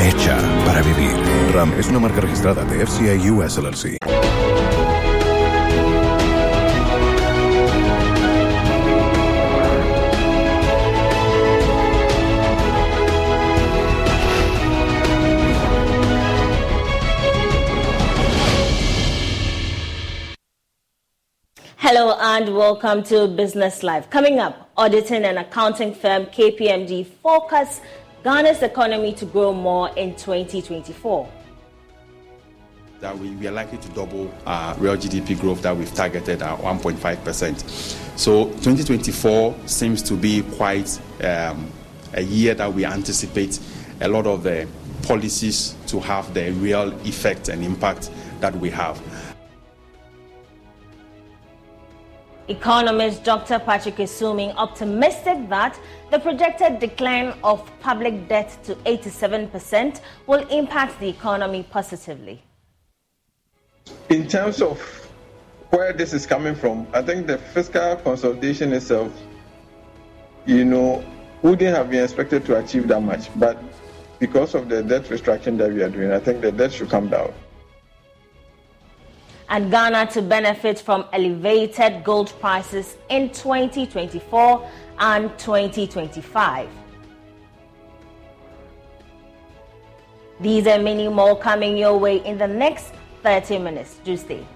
Hecha para vivir. RAM es una marca registrada de FCA US LLC. Hello and welcome to Business Live. Coming up, auditing and accounting firm KPMG forecasts Ghana's economy to grow more in 2024. That we, we are likely to double our real GDP growth that we've targeted at 1.5%. So 2024 seems to be quite um, a year that we anticipate a lot of the policies to have the real effect and impact that we have. Economist Dr. Patrick Asuming optimistic that the projected decline of public debt to 87% will impact the economy positively. In terms of where this is coming from, I think the fiscal consolidation itself, you know, wouldn't have been expected to achieve that much. But because of the debt restructuring that we are doing, I think the debt should come down and Ghana to benefit from elevated gold prices in 2024 and 2025. These and many more coming your way in the next 30 minutes. Do stay.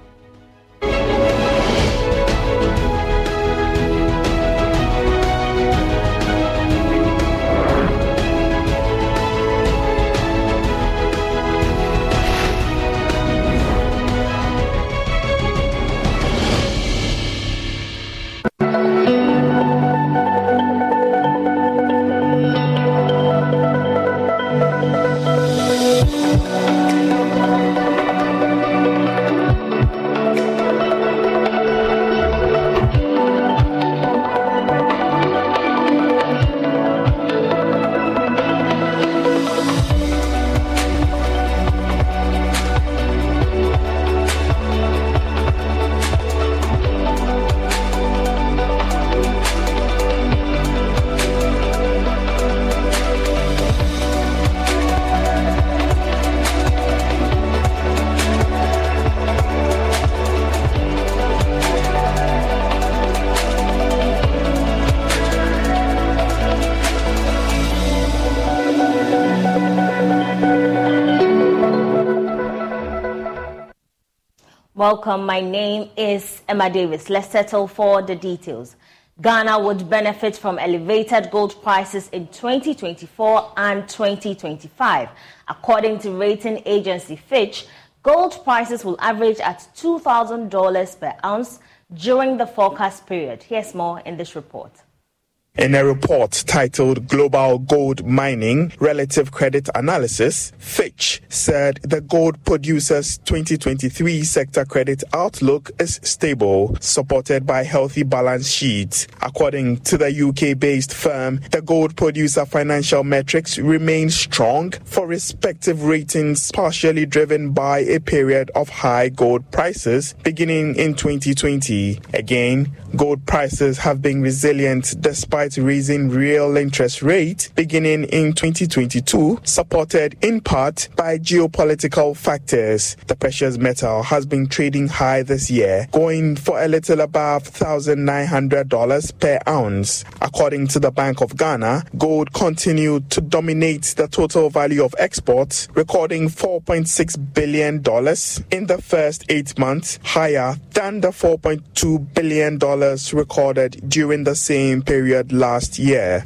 Welcome. My name is Emma Davis. Let's settle for the details. Ghana would benefit from elevated gold prices in 2024 and 2025. According to rating agency Fitch, gold prices will average at $2,000 per ounce during the forecast period. Here's more in this report. In a report titled Global Gold Mining Relative Credit Analysis, Fitch said the gold producers' 2023 sector credit outlook is stable, supported by healthy balance sheets. According to the UK based firm, the gold producer financial metrics remain strong for respective ratings, partially driven by a period of high gold prices beginning in 2020. Again, gold prices have been resilient despite despite raising real interest rate beginning in 2022, supported in part by geopolitical factors. The precious metal has been trading high this year, going for a little above $1,900 per ounce. According to the Bank of Ghana, gold continued to dominate the total value of exports, recording $4.6 billion in the first eight months, higher than the $4.2 billion recorded during the same period last year.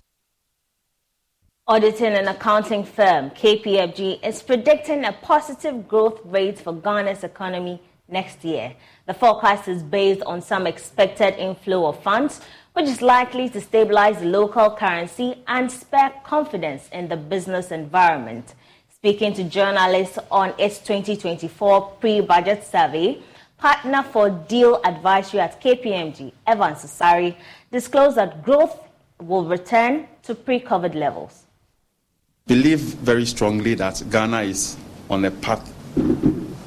Auditing and accounting firm KPMG is predicting a positive growth rate for Ghana's economy next year. The forecast is based on some expected inflow of funds, which is likely to stabilize the local currency and spur confidence in the business environment. Speaking to journalists on its 2024 pre-budget survey, partner for deal advisory at KPMG, Evans Asari, disclosed that growth will return to pre-COVID levels. Believe very strongly that Ghana is on a path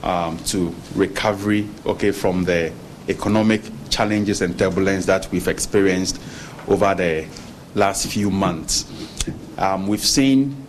um, to recovery, okay, from the economic challenges and turbulence that we've experienced over the last few months. Um, we've seen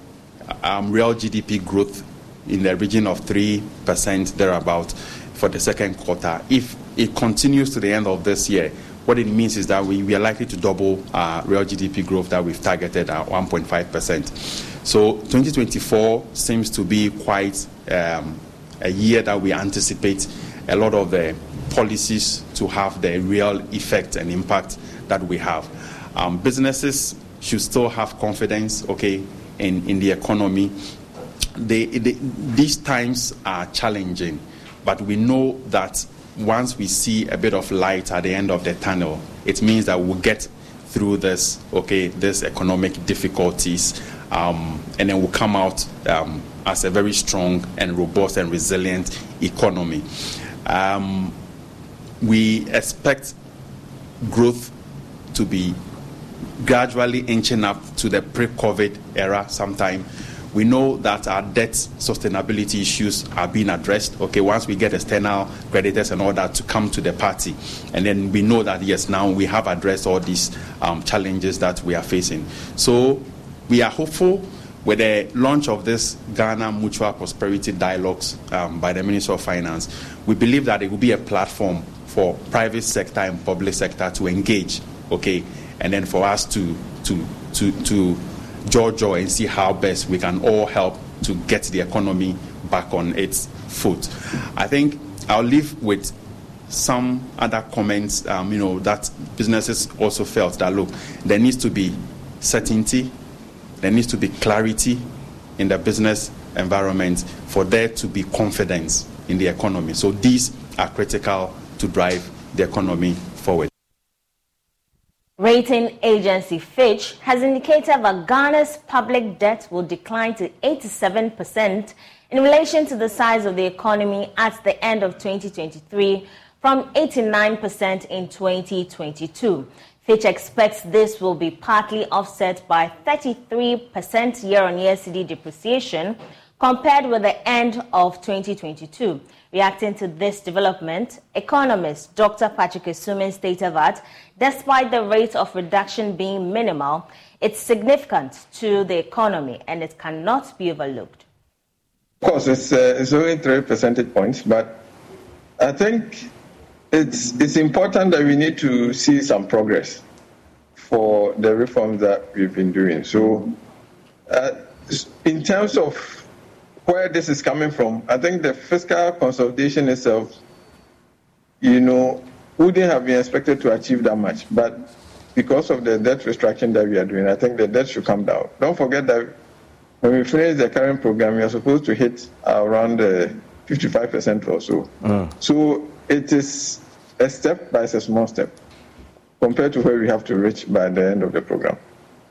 um, real GDP growth in the region of 3% thereabout for the second quarter. If it continues to the end of this year, what it means is that we, we are likely to double our real GDP growth that we've targeted at 1.5%. So 2024 seems to be quite um, a year that we anticipate a lot of the policies to have the real effect and impact that we have. Um, businesses should still have confidence, okay, in, in the economy. They, they, these times are challenging, but we know that once we see a bit of light at the end of the tunnel, it means that we'll get through this, okay, this economic difficulties, um, and then we'll come out um, as a very strong and robust and resilient economy. Um, we expect growth to be gradually inching up to the pre-COVID era sometime. We know that our debt sustainability issues are being addressed. Okay, once we get external creditors and all that to come to the party, and then we know that yes, now we have addressed all these um, challenges that we are facing. So we are hopeful with the launch of this Ghana Mutual Prosperity Dialogues um, by the Minister of Finance. We believe that it will be a platform for private sector and public sector to engage. Okay, and then for us to to to to judge and see how best we can all help to get the economy back on its foot. I think I'll leave with some other comments. Um, you know that businesses also felt that look, there needs to be certainty, there needs to be clarity in the business environment for there to be confidence in the economy. So these are critical to drive the economy. Rating agency Fitch has indicated that Ghana's public debt will decline to 87% in relation to the size of the economy at the end of 2023 from 89% in 2022. Fitch expects this will be partly offset by 33% year on year cedi depreciation compared with the end of 2022. Reacting to this development, economist Dr. Patrick Asuming stated that despite the rate of reduction being minimal, it's significant to the economy and it cannot be overlooked. Of course, it's, uh, it's only three percentage points, but I think it's, it's important that we need to see some progress for the reforms that we've been doing. So, uh, in terms of where this is coming from, I think the fiscal consolidation itself, you know, wouldn't have been expected to achieve that much. But because of the debt restructuring that we are doing, I think the debt should come down. Don't forget that when we finish the current program, we are supposed to hit around uh, 55% or so. Mm. So it is a step, but it's a small step compared to where we have to reach by the end of the program.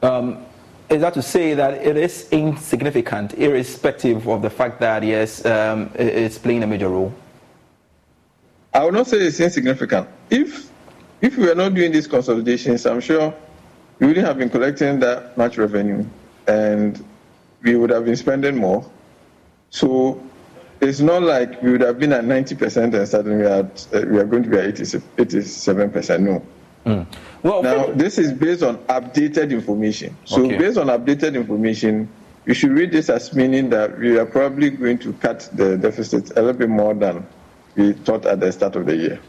Um, is that to say that it is insignificant, irrespective of the fact that, yes, um, it's playing a major role? I would not say it's insignificant. If if we were not doing these consolidations, I'm sure we wouldn't have been collecting that much revenue, and we would have been spending more. So it's not like we would have been at 90% and suddenly we are, uh, we are going to be at 87%. No. Mm. Well, now, this is based on updated information. So, okay. based on updated information, you should read this as meaning that we are probably going to cut the deficit a little bit more than we thought at the start of the year.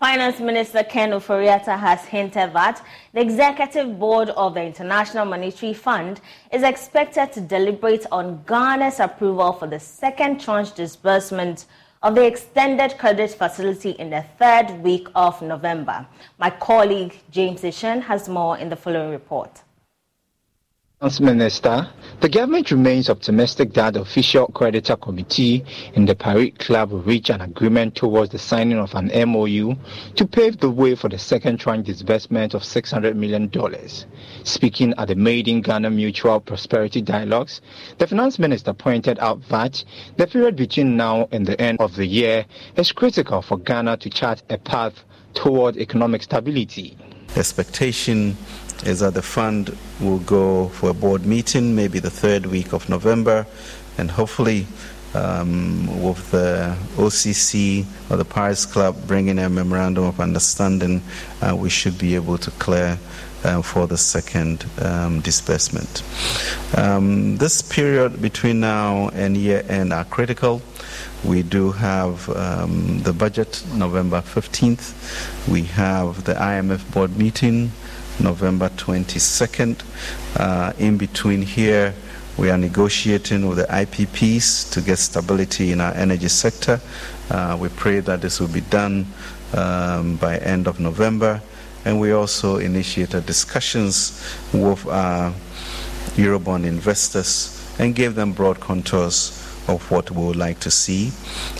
Finance Minister Ken Ofori-Atta has hinted that the Executive Board of the International Monetary Fund is expected to deliberate on Ghana's approval for the second tranche disbursement of the extended credit facility in the third week of November. My colleague James Ishan has more in the following report. Minister, the government remains optimistic that the official creditor committee in the Paris Club will reach an agreement towards the signing of an MOU to pave the way for the second tranche disbursement of $600 million. Speaking at the Made in Ghana Mutual Prosperity Dialogues, the finance minister pointed out that the period between now and the end of the year is critical for Ghana to chart a path toward economic stability. Expectation is that the fund will go for a board meeting, maybe the third week of November, and hopefully um, with the OCC or the Paris Club bringing a memorandum of understanding, uh, we should be able to clear um, for the second um, disbursement. Um, this period between now and year end are critical. We do have um, the budget November 15th. We have the IMF board meeting November 22nd. Uh, in between here, we are negotiating with the IPPs to get stability in our energy sector. Uh, we pray that this will be done um, by end of November. And we also initiated discussions with our Eurobond investors and gave them broad contours of what we would like to see.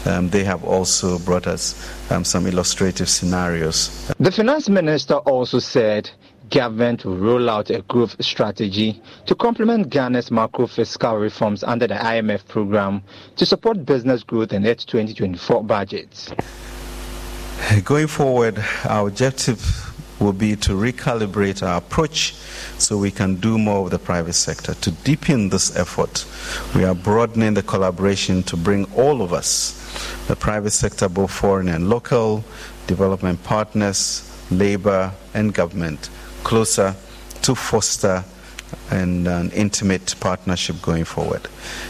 Um, they have also brought us um, some illustrative scenarios. The finance minister also said government will roll out a growth strategy to complement Ghana's macro fiscal reforms under the IMF program to support business growth in its 2024 budget. Going forward, our objective will be to recalibrate our approach so we can do more with the private sector. To deepen this effort, we are broadening the collaboration to bring all of us, the private sector, both foreign and local, development partners, labor, and government, closer to foster and an intimate partnership going forward.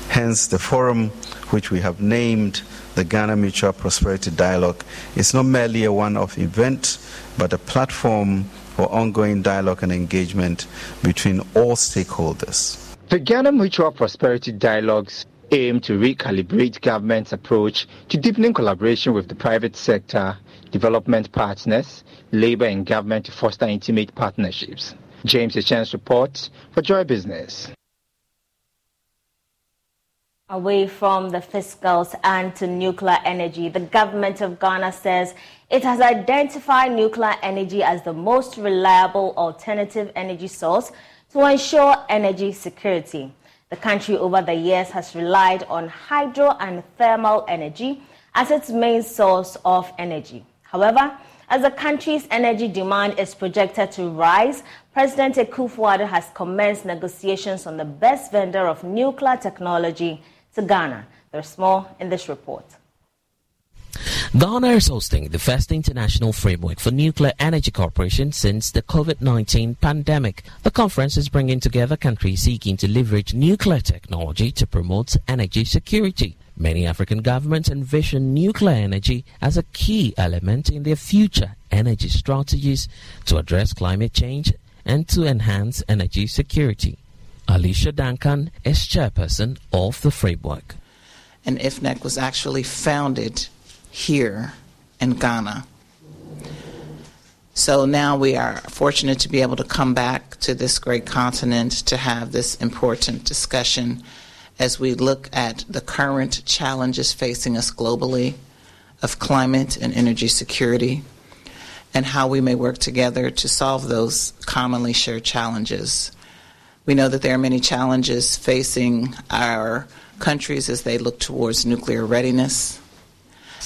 Hence, the forum which we have named the Ghana Mutual Prosperity Dialogue is not merely a one off event, but a platform for ongoing dialogue and engagement between all stakeholders. The Ghana Mutual Prosperity Dialogues aim to recalibrate government's approach to deepening collaboration with the private sector, development partners, labor and government to foster intimate partnerships. James Echens reports for Joy Business. Away from the fiscals and to nuclear energy, the government of Ghana says it has identified nuclear energy as the most reliable alternative energy source to ensure energy security. The country over the years has relied on hydro and thermal energy as its main source of energy. However, as the country's energy demand is projected to rise, President Akufo-Addo has commenced negotiations on the best vendor of nuclear technology to Ghana. There's more in this report. Ghana is hosting the first international framework for nuclear energy cooperation since the COVID 19 pandemic. The conference is bringing together countries seeking to leverage nuclear technology to promote energy security. Many African governments envision nuclear energy as a key element in their future energy strategies to address climate change and to enhance energy security. Aleshia Duncan is chairperson of the framework. And IFNEC was actually founded here in Ghana. So now we are fortunate to be able to come back to this great continent to have this important discussion as we look at the current challenges facing us globally of climate and energy security and how we may work together to solve those commonly shared challenges. We know that there are many challenges facing our countries as they look towards nuclear readiness.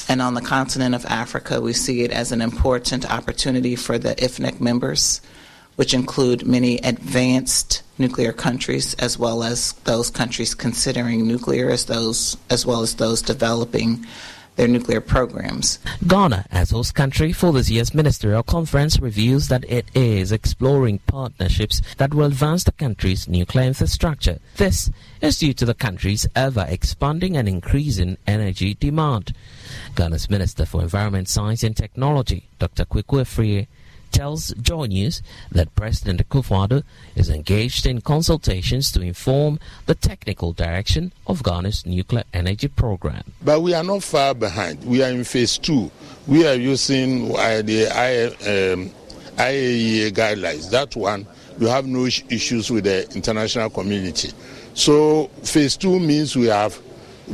And on the continent of Africa, we see it as an important opportunity for the IFNEC members which include many advanced nuclear countries as well as those countries considering nuclear as those as well as those developing their nuclear programs. Ghana, as host country for this year's ministerial conference, reveals that it is exploring partnerships that will advance the country's nuclear infrastructure. This is due to the country's ever expanding and increasing energy demand. Ghana's Minister for Environment, Science and Technology, Dr. Kwaku Afriyie, tells Joy News that President Akufo-Addo is engaged in consultations to inform the technical direction of Ghana's nuclear energy program. But we are not far behind. We are in phase two. We are using uh, the um, IAEA guidelines. That one, we have no issues with the international community. So phase two means we have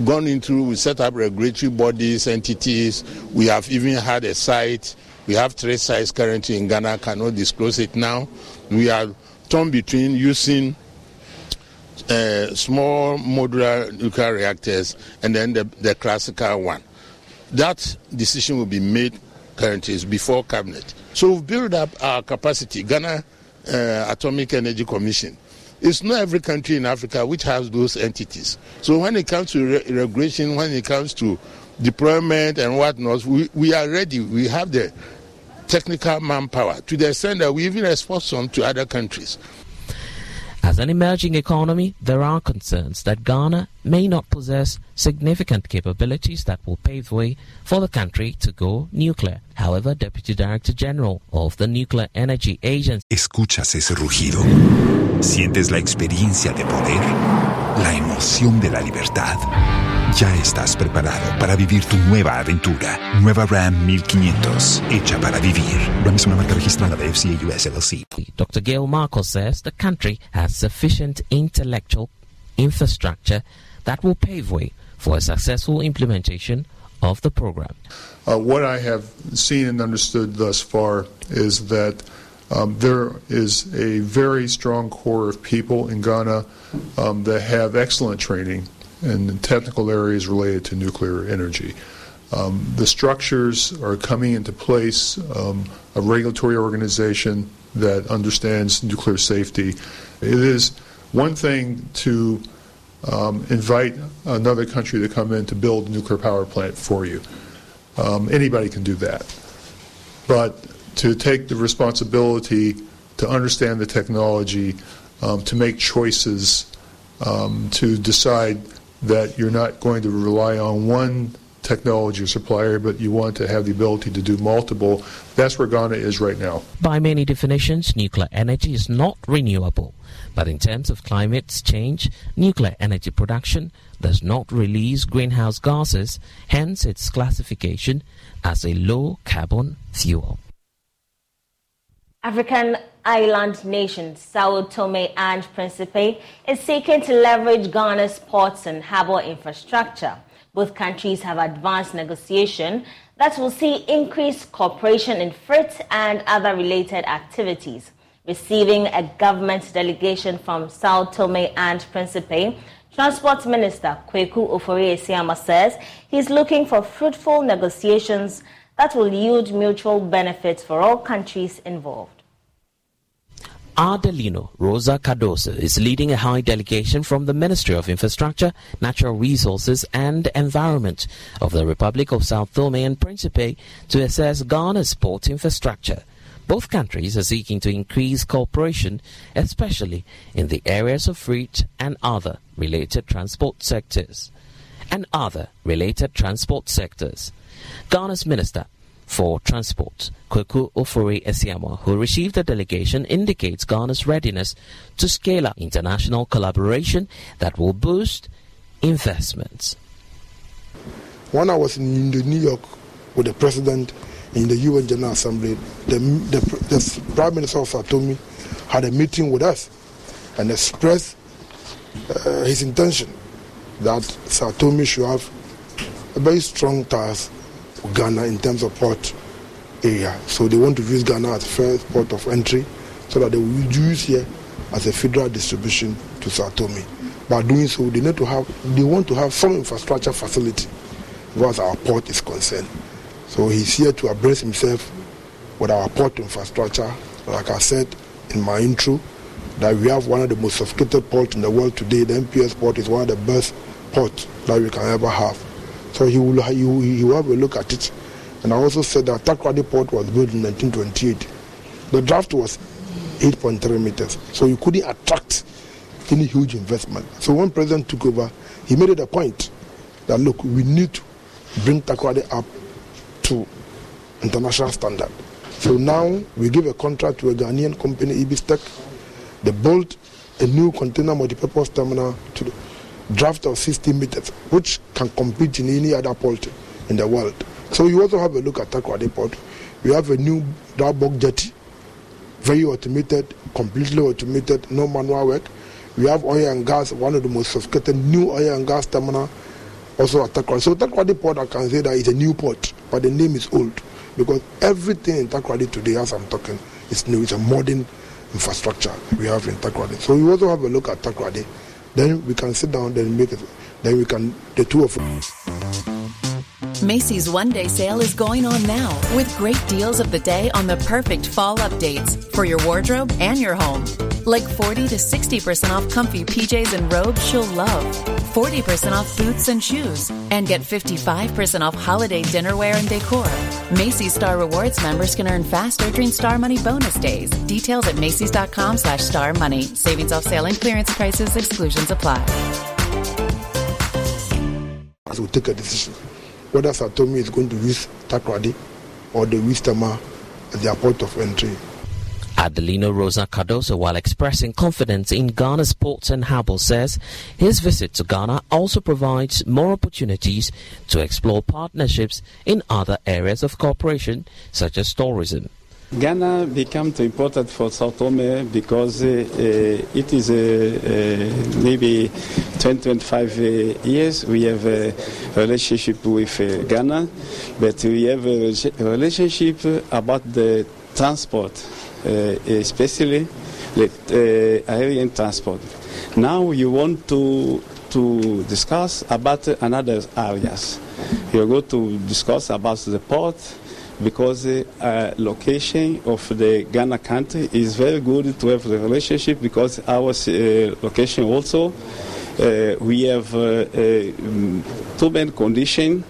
gone into, we set up regulatory bodies, entities. We have even had a site we have three sites currently in Ghana, cannot disclose it now. We are torn between using uh, small modular nuclear reactors and then the, the classical one. That decision will be made currently before cabinet. So we've built up our capacity. Ghana uh, Atomic Energy Commission. It's not every country in Africa which has those entities. So when it comes to re- regulation, when it comes to deployment and whatnot, we, we are ready. We have the technical manpower to the extent that we even export some to other countries. As an emerging economy, there are concerns that Ghana may not possess significant capabilities that will pave the way for the country to go nuclear. However, Deputy Director General of the Nuclear Energy Agency. Escuchas ese rugido. Sientes la experiencia de poder, la emoción de la libertad. Ya estás preparado para vivir tu nueva aventura. Nueva Ram 1500, hecha para vivir. Ram es una marca registrada de FCA US LLC. Dr. Gail Marcus says the country has sufficient intellectual infrastructure that will pave way for a successful implementation of the program. Uh, what I have seen and understood thus far is that um, there is a very strong core of people in Ghana um, that have excellent training in technical areas related to nuclear energy. Um, the structures are coming into place, um, a regulatory organization that understands nuclear safety. It is one thing to um, invite another country to come in to build a nuclear power plant for you. Um, anybody can do that. But to take the responsibility to understand the technology, um, to make choices, um, to decide that you're not going to rely on one technology supplier, but you want to have the ability to do multiple. That's where Ghana is right now. By many definitions, nuclear energy is not renewable. But in terms of climate change, nuclear energy production does not release greenhouse gases, hence its classification as a low carbon fuel. African island nation Sao Tome and Principe is seeking to leverage Ghana's ports and harbour infrastructure. Both countries have advanced negotiation that will see increased cooperation in freight and other related activities. Receiving a government delegation from Sao Tome and Principe, Transport Minister Kwaku Ofori-Asiamah says he's looking for fruitful negotiations that will yield mutual benefits for all countries involved. Adelino Rosa Cardoso is leading a high delegation from the Ministry of Infrastructure, Natural Resources and Environment of the Republic of Sao Tome and Principe to assess Ghana's port infrastructure. Both countries are seeking to increase cooperation, especially in the areas of freight and other related transport sectors. And other related transport sectors. Ghana's Minister for Transport, Kwaku Ofori-Asiamah, who received the delegation, indicates Ghana's readiness to scale up international collaboration that will boost investments. When I was in New York with the president in the UN General Assembly, the, the, the Prime Minister of Sao had a meeting with us and expressed uh, his intention that Sao Tome should have a very strong ties Ghana in terms of port area. So they want to use Ghana as first port of entry so that they will use here as a federal distribution to Sao Tome. By doing so, they need to have they want to have some infrastructure facility as our port is concerned. So he's here to address himself with our port infrastructure. Like I said in my intro, that we have one of the most sophisticated ports in the world today. The MPS port is one of the best ports that we can ever have. So he will, he he will have a look at it. And I also said that Takoradi Port was built in 1928. The draft was 8.3 meters, so you couldn't attract any huge investment. So when President took over, he made it a point that look, we need to bring Takoradi up to international standard. So now we give a contract to a Ghanaian company, Ibis-Tec. They built a new container multipurpose terminal to the draft of 60 meters, which can compete in any other port in the world. So you also have a look at Takoradi Port. We have a new dry bulk jetty, very automated, completely automated, no manual work. We have oil and gas, one of the most sophisticated new oil and gas terminal, also at Takoradi. So Takoradi Port, I can say that it's a new port, but the name is old because everything in Takoradi today, as I'm talking, is new. It's a modern infrastructure we have in Takoradi. So you also have a look at Takoradi. Then we can sit down, then make it. Then we can the two of us. Macy's one day sale is going on now with great deals of the day on the perfect fall updates for your wardrobe and your home. Like 40 to 60% off comfy PJs and robes she'll love, 40% off boots and shoes, and get 55% off holiday dinnerware and decor. Macy's Star Rewards members can earn faster during Star Money bonus days. Details at Macy's.com slash Star Money. Savings off sale and clearance prices, exclusions apply. As we take a decision whether Sao Tome is going to use Takoradi or the Wistama as their port of entry. Adelino Rosa Cardoso, while expressing confidence in Ghana's ports and harbors, says his visit to Ghana also provides more opportunities to explore partnerships in other areas of cooperation, such as tourism. Ghana became too important for Sao Tome because uh, uh, it is uh, maybe 20, 25 years we have a relationship with Ghana, but we have a relationship about the transport, especially the aerial transport. Now you want to to discuss about another areas. You going to discuss about the port because the uh, location of the Ghana country is very good to have the relationship because our uh, location also uh, we have uh, two main conditions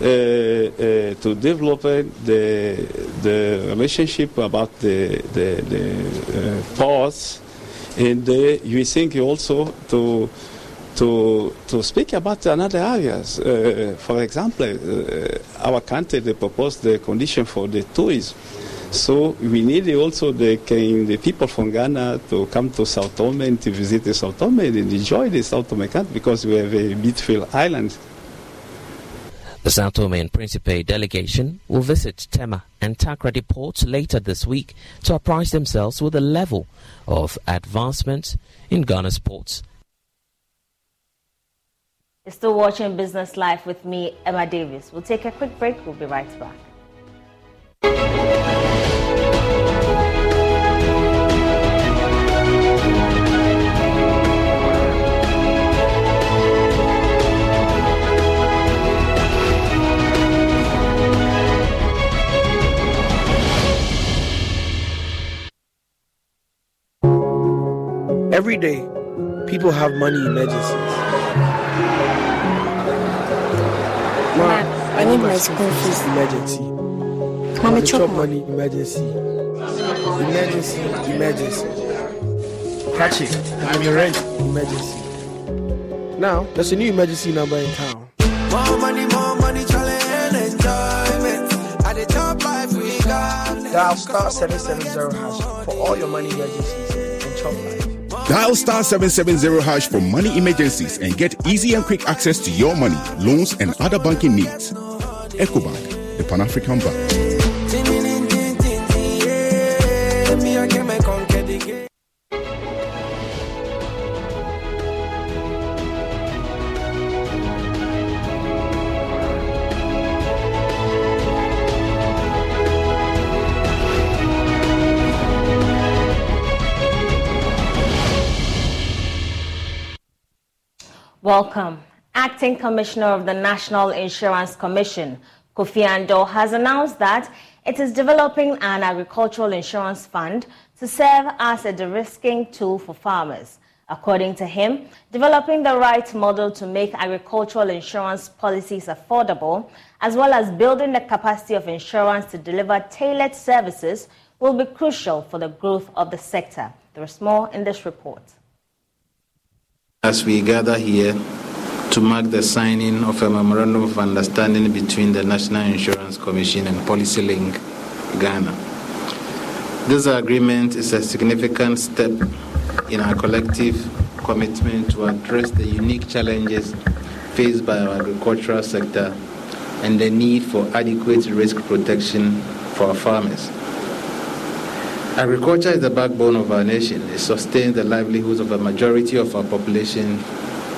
uh, uh, to develop the the relationship about the the, the and we think also to to to speak about another areas. Uh, for example, uh, our country they proposed the condition for the tourism. So we need also the, the people from Ghana to come to Sao Tome and to visit the Sao Tome and enjoy the Sao Tome country because we have a beautiful island. The Sao Tome and Principe delegation will visit Tema and Takoradi ports later this week to apprise themselves with the level of advancement in Ghana's ports you're still watching Business Live with me, Emma Davis. We'll take a quick break. We'll be right back. Every day, people have money emergencies. I need my school fees. Emergency. Mommy, chop money. Emergency. Emergency. Emergency. Catch it. I'm your rent. Emergency. Now, there's a new emergency number in town. More money, more money, challenge and enjoyment. At the top life we got. Dial star 770 hash for all your money emergencies and chop life. Dial star 770 hash for money emergencies and get easy and quick access to your money, loans, and other banking needs. EcoBank, the Pan African Bank. Welcome. Acting Commissioner of the National Insurance Commission, Kofi Andoh, has announced that it is developing an agricultural insurance fund to serve as a de-risking tool for farmers. According to him, developing the right model to make agricultural insurance policies affordable, as well as building the capacity of insurance to deliver tailored services, will be crucial for the growth of the sector. There is more in this report. As we gather here to mark the signing of a memorandum of understanding between the National Insurance Commission and PolicyLink Ghana. This agreement is a significant step in our collective commitment to address the unique challenges faced by our agricultural sector and the need for adequate risk protection for our farmers. Agriculture is the backbone of our nation. It sustains the livelihoods of a majority of our population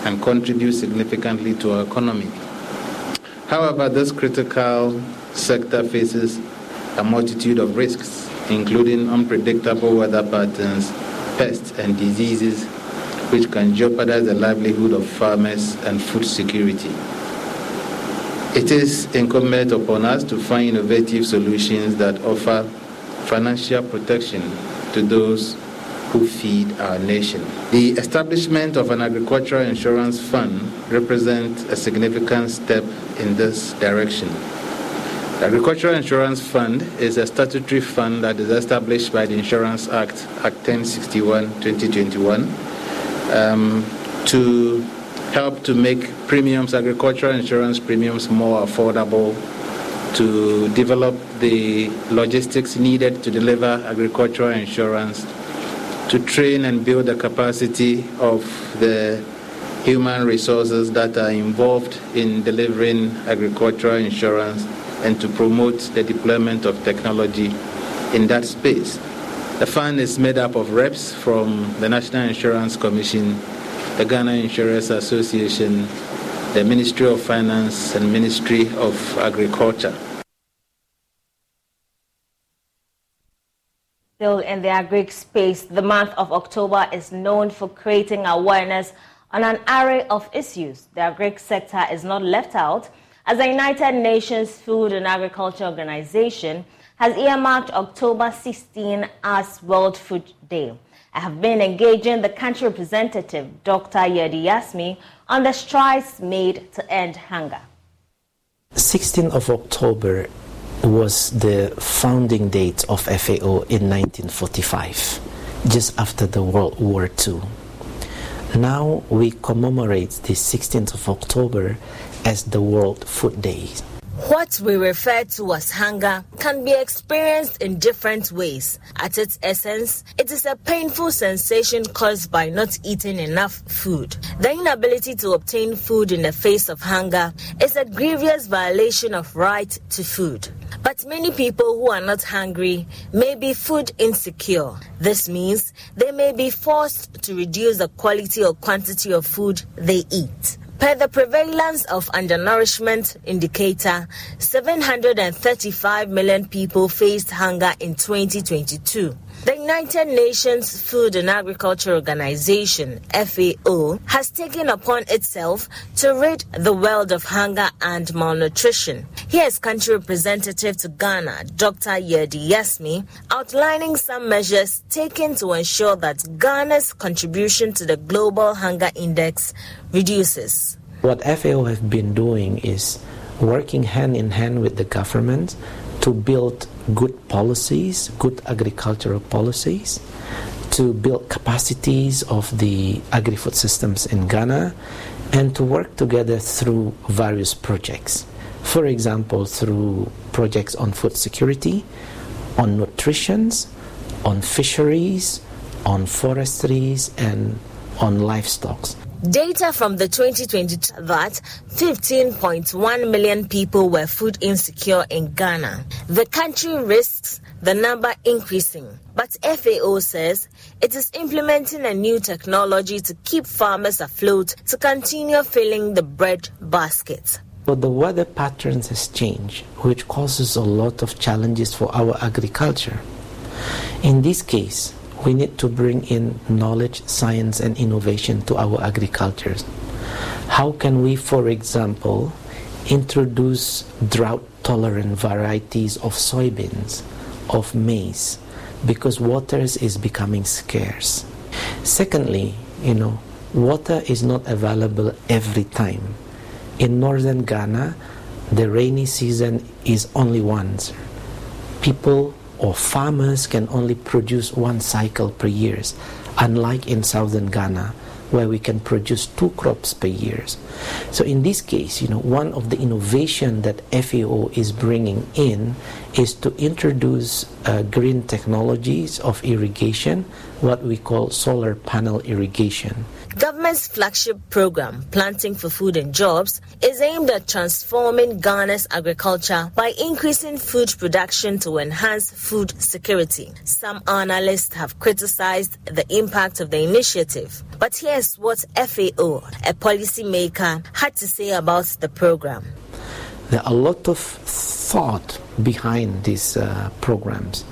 and contributes significantly to our economy. However, this critical sector faces a multitude of risks, including unpredictable weather patterns, pests, and diseases, which can jeopardize the livelihood of farmers and food security. It is incumbent upon us to find innovative solutions that offer financial protection to those who feed our nation. The establishment of an agricultural insurance fund represents a significant step in this direction. The Agricultural Insurance Fund is a statutory fund that is established by the Insurance Act, Act 1061 2021, um, to help to make premiums, agricultural insurance premiums, more affordable, to develop the logistics needed to deliver agricultural insurance, to train and build the capacity of the human resources that are involved in delivering agricultural insurance, and to promote the deployment of technology in that space. The fund is made up of reps from the National Insurance Commission, the Ghana Insurance Association, the Ministry of Finance, and Ministry of Agriculture. Still in the agri space, the month of October is known for creating awareness on an array of issues. The agri sector is not left out as the United Nations Food and Agriculture Organization has earmarked October 16 as World Food Day. I have been engaging the country representative, Dr. Yurdi Yasmi, on the strides made to end hunger. 16th of October was the founding date of FAO in 1945, just after the World War II. Now we commemorate the 16th of October as the World Food Day. What we refer to as hunger can be experienced in different ways. At its essence, it is a painful sensation caused by not eating enough food. The inability to obtain food in the face of hunger is a grievous violation of right to food. But many people who are not hungry may be food insecure. This means they may be forced to reduce the quality or quantity of food they eat. Per the prevalence of undernourishment indicator, 735 million people faced hunger in 2022. The United Nations Food and Agriculture Organization, FAO, has taken upon itself to rid the world of hunger and malnutrition. Here is country representative to Ghana, Dr. Yurdi Yasmi, outlining some measures taken to ensure that Ghana's contribution to the Global Hunger Index reduces. What FAO has been doing is working hand in hand with the government to build good policies, good agricultural policies, to build capacities of the agri food systems in Ghana, and to work together through various projects. For example, through projects on food security, on nutrition, on fisheries, on forestries, and on livestock. Data from the 2022 that 15.1 million people were food insecure in Ghana. The country risks the number increasing, but FAO says it is implementing a new technology to keep farmers afloat to continue filling the bread basket. But the weather patterns has changed, which causes a lot of challenges for our agriculture. In this case, we need to bring in knowledge, science, and innovation to our agriculture. How can we, for example, introduce drought tolerant varieties of soybeans, of maize, because water is becoming scarce? Secondly, you know, water is not available every time. In northern Ghana, the rainy season is only once. People or farmers can only produce one cycle per year, unlike in southern Ghana, where we can produce two crops per year. So in this case, you know, one of the innovation that FAO is bringing in is to introduce uh, green technologies of irrigation, what we call solar panel irrigation. Government's flagship program, Planting for Food and Jobs, is aimed at transforming Ghana's agriculture by increasing food production to enhance food security. Some analysts have criticized the impact of the initiative. But here's what FAO, a policymaker, had to say about the program. There are a lot of thought behind these uh, programs.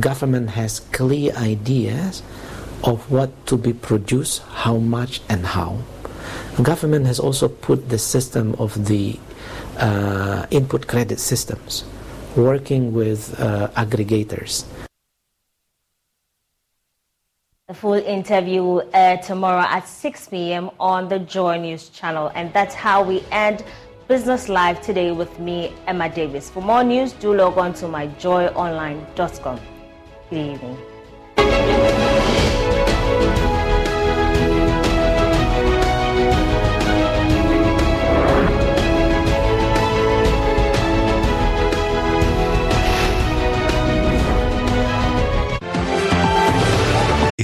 Government has clear ideas of what to be produced, how much, and how. Government has also put the system of the uh, input credit systems, working with uh, aggregators. The full interview will air tomorrow at 6 p.m. on the Joy News channel. And that's how we end Business Live today with me, Emma Davis. For more news, do log on to myjoyonline.com. Good evening.